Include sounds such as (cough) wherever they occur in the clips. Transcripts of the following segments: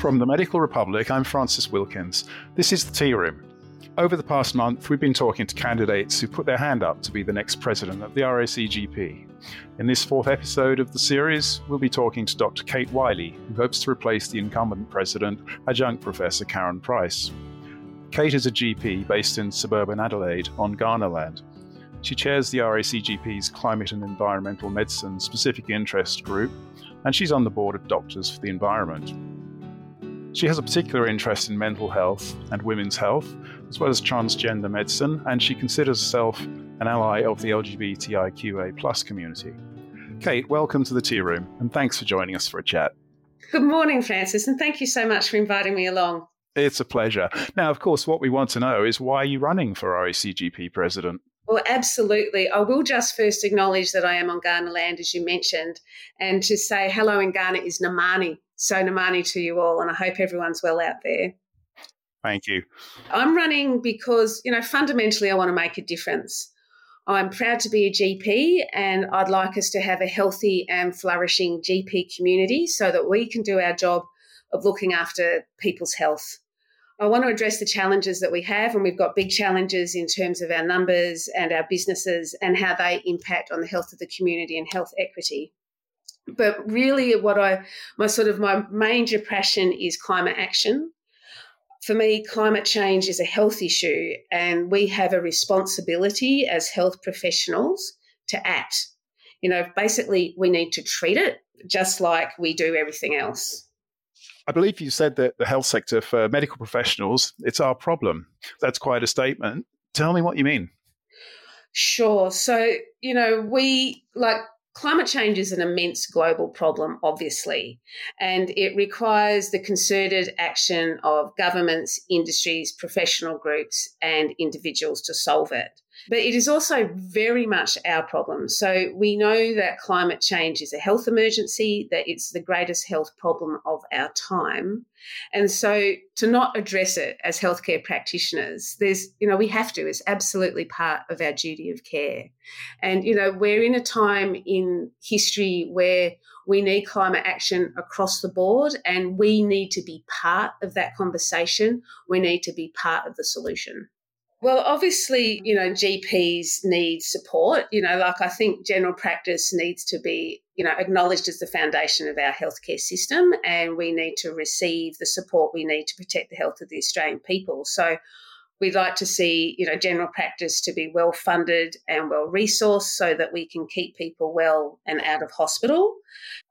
From the Medical Republic, I'm Francis Wilkins. This is the Tea Room. Over the past month, we've been talking to candidates who put their hand up to be the next president of the RACGP. In this fourth episode of the series, we'll be talking to Dr. Kate Wiley, who hopes to replace the incumbent president, adjunct professor Karen Price. Kate is a GP based in suburban Adelaide on Kaurna land. She chairs the RACGP's Climate and Environmental Medicine Specific Interest Group, and she's on the board of Doctors for the Environment. She has a particular interest in mental health and women's health, as well as transgender medicine, and she considers herself an ally of the LGBTIQA plus community. Kate, welcome to the Tea Room, and thanks for joining us for a chat. Good morning, Francis, and thank you so much for inviting me along. It's a pleasure. Now, of course, what we want to know is why are you running for RACGP president? Well, absolutely. I will just first acknowledge that I am on Kaurna land, as you mentioned, and to say hello in Kaurna is Namani. So, Namani to you all, and I hope everyone's well out there. Thank you. I'm running because, you know, fundamentally, I want to make a difference. I'm proud to be a GP, and I'd like us to have a healthy and flourishing GP community so that we can do our job of looking after people's health. I want to address the challenges that we have, and we've got big challenges in terms of our numbers and our businesses and how they impact on the health of the community and health equity. But really, what I my sort of my major passion is climate action. For me, climate change is a health issue, and we have a responsibility as health professionals to act. You know, basically, we need to treat it just like we do everything else. I believe you said that the health sector for medical professionals, it's our problem. That's quite a statement. Tell me what you mean. Sure. So, you know, we like climate change is an immense global problem, obviously, and it requires the concerted action of governments, industries, professional groups, and individuals to solve it. But it is also very much our problem. So we know that climate change is a health emergency, that it's the greatest health problem of our time. And so to not address it as healthcare practitioners, there's, you know, we have to, it's absolutely part of our duty of care. And, you know, we're in a time in history where we need climate action across the board and we need to be part of that conversation. We need to be part of the solution. Well, obviously, you know, GPs need support. You know, like I think general practice needs to be, you know, acknowledged as the foundation of our healthcare system, and we need to receive the support we need to protect the health of the Australian people. So, we'd like to see, you know, general practice to be well funded and well resourced so that we can keep people well and out of hospital.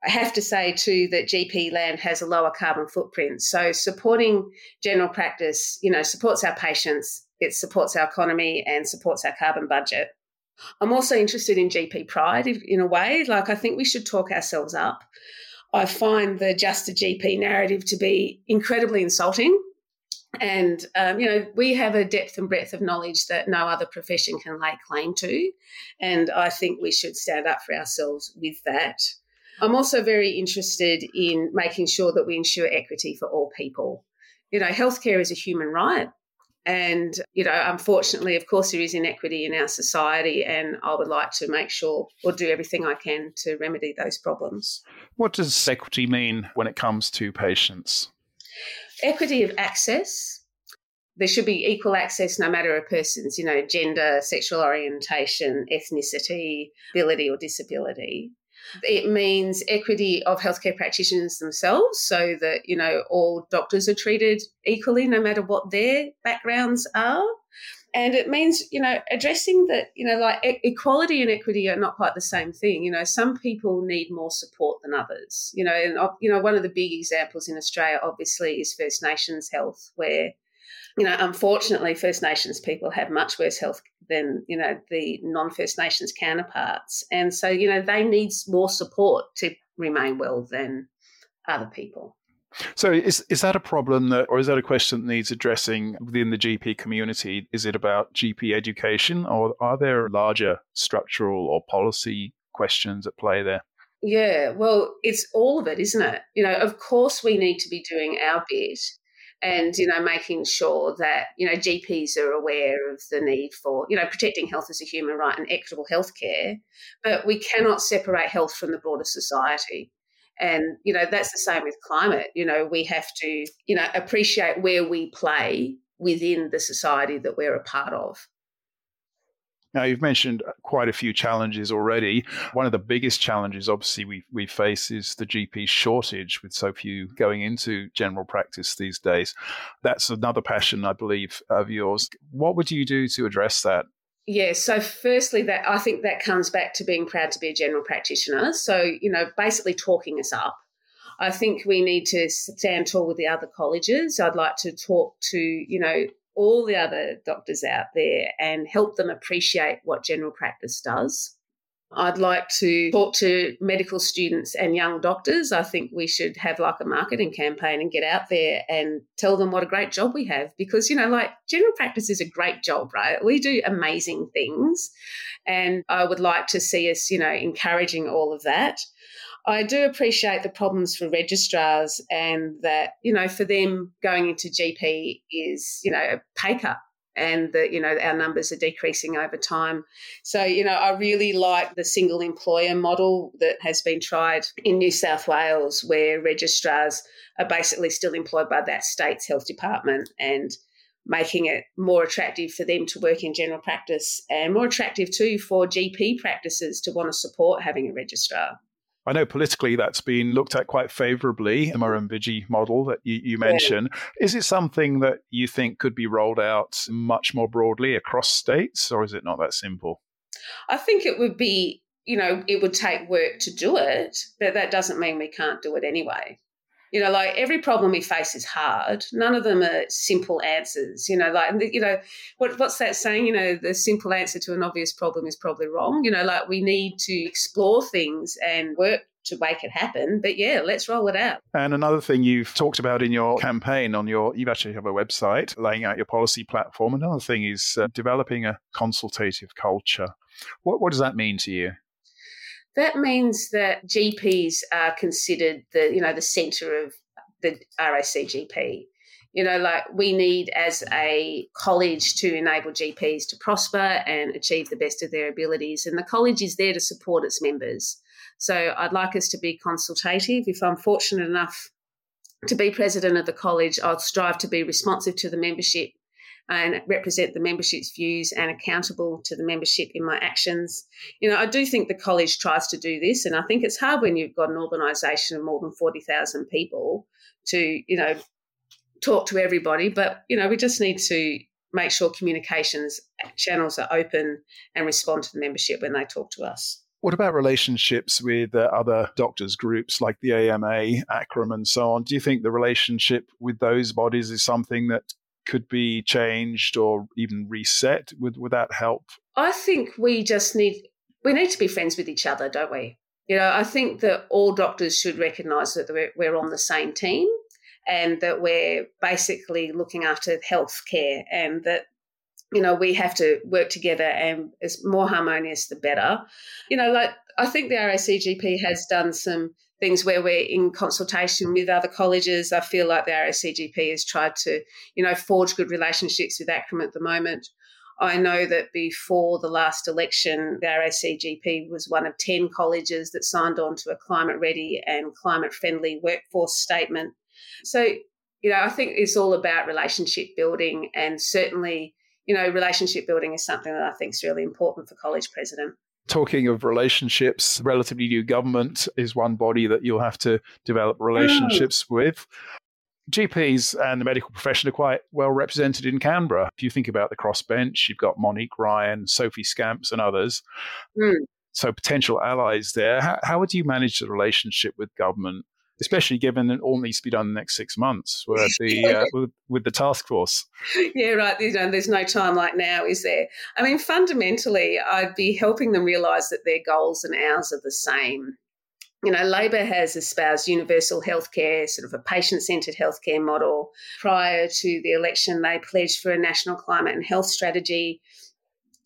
I have to say too that GP land has a lower carbon footprint. So supporting general practice, you know, supports our patients it supports our economy and supports our carbon budget. I'm also interested in GP pride in a way. Like, I think we should talk ourselves up. I find the just a GP narrative to be incredibly insulting. And, um, you know, we have a depth and breadth of knowledge that no other profession can lay claim to. And I think we should stand up for ourselves with that. I'm also very interested in making sure that we ensure equity for all people. You know, healthcare is a human right. And, you know, unfortunately, of course, there is inequity in our society, and I would like to make sure or do everything I can to remedy those problems. What does equity mean when it comes to patients? Equity of access. There should be equal access no matter a person's, you know, gender, sexual orientation, ethnicity, ability, or disability. It means equity of healthcare practitioners themselves so that, you know, all doctors are treated equally no matter what their backgrounds are. And it means, you know, addressing that, you know, like equality and equity are not quite the same thing. You know, some people need more support than others. You know, and, you know, one of the big examples in Australia, obviously, is First Nations health, where you know, unfortunately, First Nations people have much worse health than, you know, the non First Nations counterparts. And so, you know, they need more support to remain well than other people. So is is that a problem that or is that a question that needs addressing within the GP community? Is it about GP education or are there larger structural or policy questions at play there? Yeah, well, it's all of it, isn't it? You know, of course we need to be doing our bit and you know making sure that you know GPs are aware of the need for you know protecting health as a human right and equitable healthcare, but we cannot separate health from the broader society. And, you know, that's the same with climate. You know, we have to, you know, appreciate where we play within the society that we're a part of. Now, you've mentioned uh, quite a few challenges already. One of the biggest challenges, obviously, we, we face is the GP shortage with so few going into general practice these days. That's another passion, I believe, of yours. What would you do to address that? Yeah, so firstly, that I think that comes back to being proud to be a general practitioner. So, you know, basically talking us up. I think we need to stand tall with the other colleges. I'd like to talk to, you know, all the other doctors out there and help them appreciate what general practice does. I'd like to talk to medical students and young doctors. I think we should have like a marketing campaign and get out there and tell them what a great job we have because, you know, like general practice is a great job, right? We do amazing things. And I would like to see us, you know, encouraging all of that. I do appreciate the problems for registrars and that, you know, for them going into GP is, you know, a pay cut and that, you know, our numbers are decreasing over time. So, you know, I really like the single employer model that has been tried in New South Wales where registrars are basically still employed by that state's health department and making it more attractive for them to work in general practice and more attractive too for GP practices to want to support having a registrar. I know politically that's been looked at quite favourably, the Murrumbidgee model that you, you mentioned. Yeah. Is it something that you think could be rolled out much more broadly across states, or is it not that simple? I think it would be, you know, it would take work to do it, but that doesn't mean we can't do it anyway. You know, like every problem we face is hard. None of them are simple answers. You know, like you know, what, what's that saying? You know, the simple answer to an obvious problem is probably wrong. You know, like we need to explore things and work to make it happen. But yeah, let's roll it out. And another thing you've talked about in your campaign on your, you actually have a website laying out your policy platform. Another thing is uh, developing a consultative culture. What, what does that mean to you? That means that GPs are considered the, you know, the centre of the RACGP. You know, like we need as a college to enable GPs to prosper and achieve the best of their abilities. And the college is there to support its members. So I'd like us to be consultative. If I'm fortunate enough to be president of the college, I'll strive to be responsive to the membership and represent the membership's views and accountable to the membership in my actions. You know, I do think the college tries to do this, and I think it's hard when you've got an organisation of more than 40,000 people to, you know, talk to everybody, but, you know, we just need to make sure communications channels are open and respond to the membership when they talk to us. What about relationships with uh, other doctors' groups like the AMA, ACRRM, and so on? Do you think the relationship with those bodies is something that could be changed or even reset? That help? I think we just need we need to be friends with each other, don't we? You know, I think that all doctors should recognise that we're, we're on the same team and that we're basically looking after health care and that you know we have to work together and it's more harmonious the better you know like i think the racgp has done some things where we're in consultation with other colleges. I feel like the RACGP has tried to, you know, forge good relationships with ACRRM at the moment. I know that before the last election, the RACGP was one of 10 colleges that signed on to a climate ready and climate friendly workforce statement. So, you know, I think it's all about relationship building and certainly, you know, relationship building is something that I think is really important for college president talking of relationships, relatively new government is one body that you'll have to develop relationships mm. with. GPs and the medical profession are quite well represented in Canberra. If you think about the crossbench, you've got Monique Ryan, Sophie Scamps, and others. Mm. So potential allies there. How, how would you manage the relationship with government especially given that all needs to be done in the next six months (laughs) with the uh, with, with, the task force. Yeah, right. You know, there's no time like now, is there? I mean, fundamentally, I'd be helping them realise that their goals and ours are the same. You know, Labor has espoused universal healthcare, sort of a patient centred healthcare model. Prior to the election, they pledged for a national climate and health strategy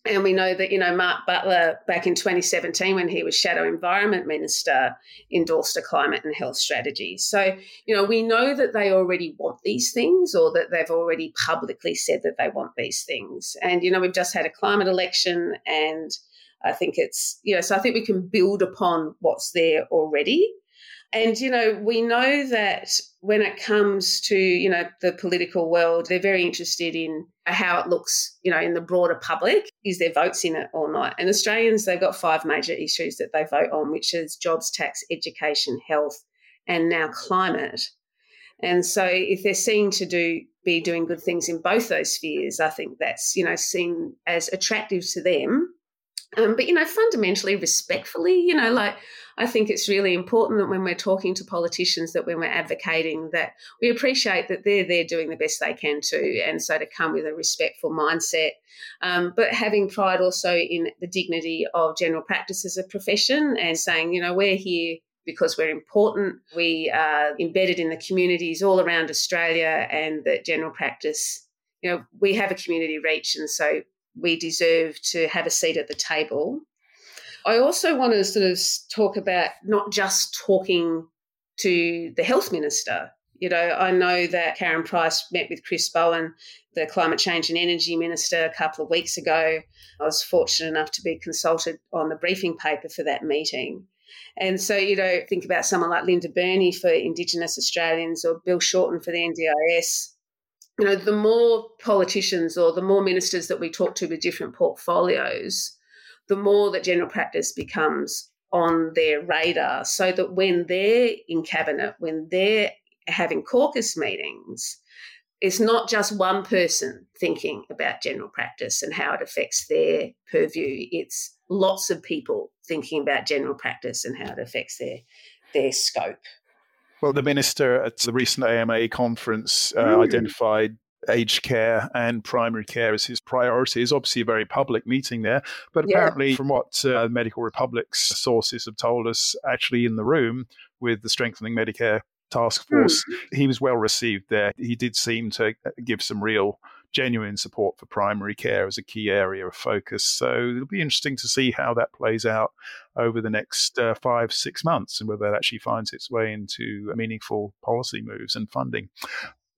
and we know that, you know, Mark Butler back in 2017, when he was Shadow Environment Minister, endorsed a climate and health strategy. So, you know, we know that they already want these things or that they've already publicly said that they want these things. And, you know, we've just had a climate election and I think it's, you know, so I think we can build upon what's there already. And, you know, we know that when it comes to, you know, the political world, they're very interested in how it looks, you know, in the broader public. Is there votes in it or not? And Australians, they've got five major issues that they vote on, which is jobs, tax, education, health, and now climate. And so if they're seen to do be doing good things in both those spheres, I think that's, you know, seen as attractive to them. Um, but, you know, fundamentally, respectfully, you know, like I think it's really important that when we're talking to politicians, that when we're advocating, that we appreciate that they're there doing the best they can too. And so to come with a respectful mindset, um, but having pride also in the dignity of general practice as a profession and saying, you know, we're here because we're important. We are embedded in the communities all around Australia, and that general practice, you know, we have a community reach, and so we deserve to have a seat at the table. I also want to sort of talk about not just talking to the health minister. You know, I know that Karen Price met with Chris Bowen, the climate change and energy minister, a couple of weeks ago. I was fortunate enough to be consulted on the briefing paper for that meeting. And so, you know, think about someone like Linda Burney for Indigenous Australians or Bill Shorten for the NDIS. You know, the more politicians or the more ministers that we talk to with different portfolios, the more that general practice becomes on their radar so that when they're in cabinet, when they're having caucus meetings, it's not just one person thinking about general practice and how it affects their purview. It's lots of people thinking about general practice and how it affects their their scope. Well, the minister at the recent AMA conference uh, mm. identified aged care and primary care as his priority. It's obviously a very public meeting there, but yeah. apparently, from what uh, Medical Republic's sources have told us, actually in the room with the strengthening Medicare task force, mm. he was well received there. He did seem to give some real genuine support for primary care as a key area of focus. So it'll be interesting to see how that plays out over the next uh, five, six months and whether that actually finds its way into meaningful policy moves and funding.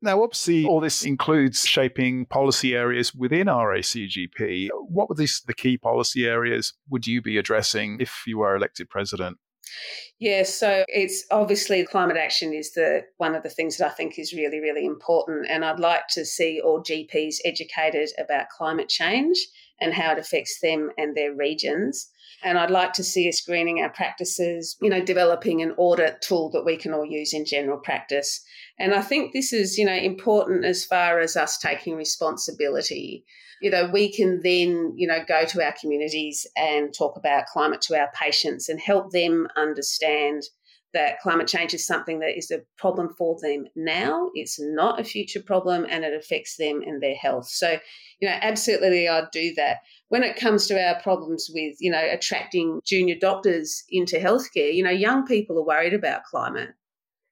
Now, obviously, all this includes shaping policy areas within RACGP. What would these the key policy areas would you be addressing if you were elected president? Yeah, so it's obviously climate action is the one of the things that I think is really, really important. And I'd like to see all GPs educated about climate change and how it affects them and their regions. And I'd like to see us greening our practices, you know, developing an audit tool that we can all use in general practice. And I think this is, you know, important as far as us taking responsibility you know, we can then, you know, go to our communities and talk about climate to our patients and help them understand that climate change is something that is a problem for them now. It's not a future problem and it affects them and their health. So, you know, absolutely I'd do that. When it comes to our problems with, you know, attracting junior doctors into healthcare, you know, young people are worried about climate.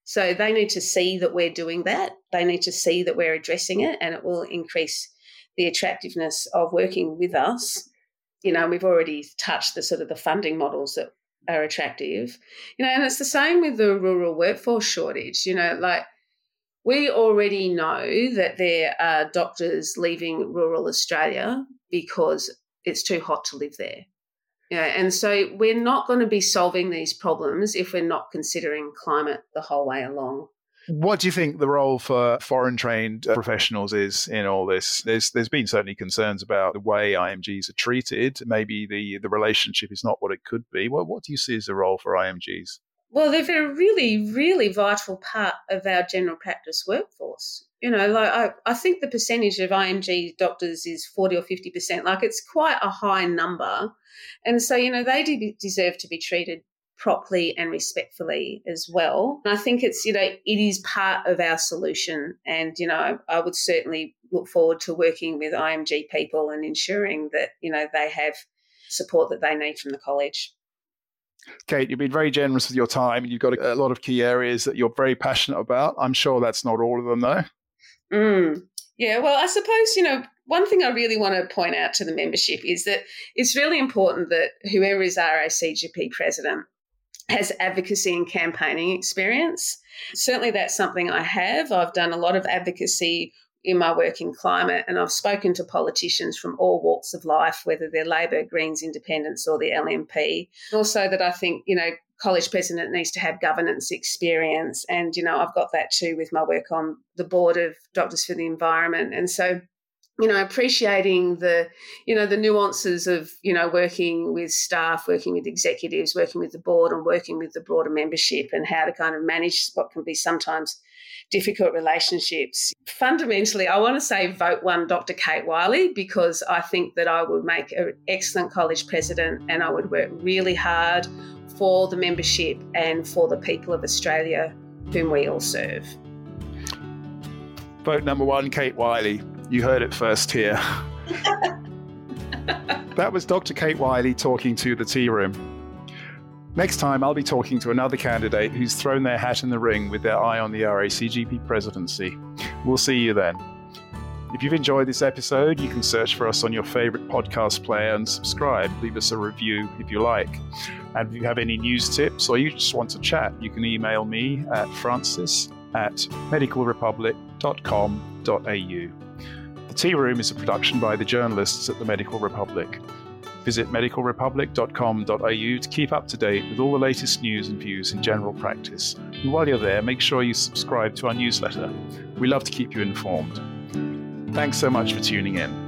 So they need to see that we're doing that. They need to see that we're addressing it and it will increase the attractiveness of working with us. You know, we've already touched the sort of the funding models that are attractive. You know, and it's the same with the rural workforce shortage. You know, like we already know that there are doctors leaving rural Australia because it's too hot to live there. Yeah, and so we're not going to be solving these problems if we're not considering climate the whole way along. What do you think the role for foreign trained uh, professionals is in all this? There's there's been certainly concerns about the way IMGs are treated. Maybe the the relationship is not what it could be. What what do you see as the role for IMGs? Well, they're a really, really vital part of our general practice workforce. You know, like I, I think the percentage of IMG doctors is 40 or 50%. Like it's quite a high number. And so, you know, they deserve to be treated properly and respectfully as well. And I think it's, you know, it is part of our solution. And, you know, I would certainly look forward to working with IMG people and ensuring that, you know, they have support that they need from the college. Kate, you've been very generous with your time. You've got a lot of key areas that you're very passionate about. I'm sure that's not all of them, though. Mm. Yeah, well, I suppose, you know, one thing I really want to point out to the membership is that it's really important that whoever is RACGP president has advocacy and campaigning experience. Certainly, that's something I have. I've done a lot of advocacy in my work in climate, and I've spoken to politicians from all walks of life, whether they're Labor, Greens, Independents, or the LNP. Also, that I think, you know, college president needs to have governance experience. And, you know, I've got that too with my work on the board of Doctors for the Environment. And so, you know, appreciating the, you know, the nuances of, you know, working with staff, working with executives, working with the board and working with the broader membership and how to kind of manage what can be sometimes difficult relationships. Fundamentally, I want to say vote one Dr. Kate Wiley because I think that I would make an excellent college president and I would work really hard for the membership and for the people of Australia whom we all serve. Vote number one, Kate Wiley. You heard it first here. (laughs) that was Dr. Kate Wiley talking to the Tea Room. Next time, I'll be talking to another candidate who's thrown their hat in the ring with their eye on the RACGP presidency. We'll see you then. If you've enjoyed this episode, you can search for us on your favorite podcast player and subscribe. Leave us a review if you like. And if you have any news tips or you just want to chat, you can email me at francis at medicalrepublic.com.au. The Tea Room is a production by the journalists at the Medical Republic. Visit medicalrepublic.com.au to keep up to date with all the latest news and views in general practice. And while you're there, make sure you subscribe to our newsletter. We love to keep you informed. Thanks so much for tuning in.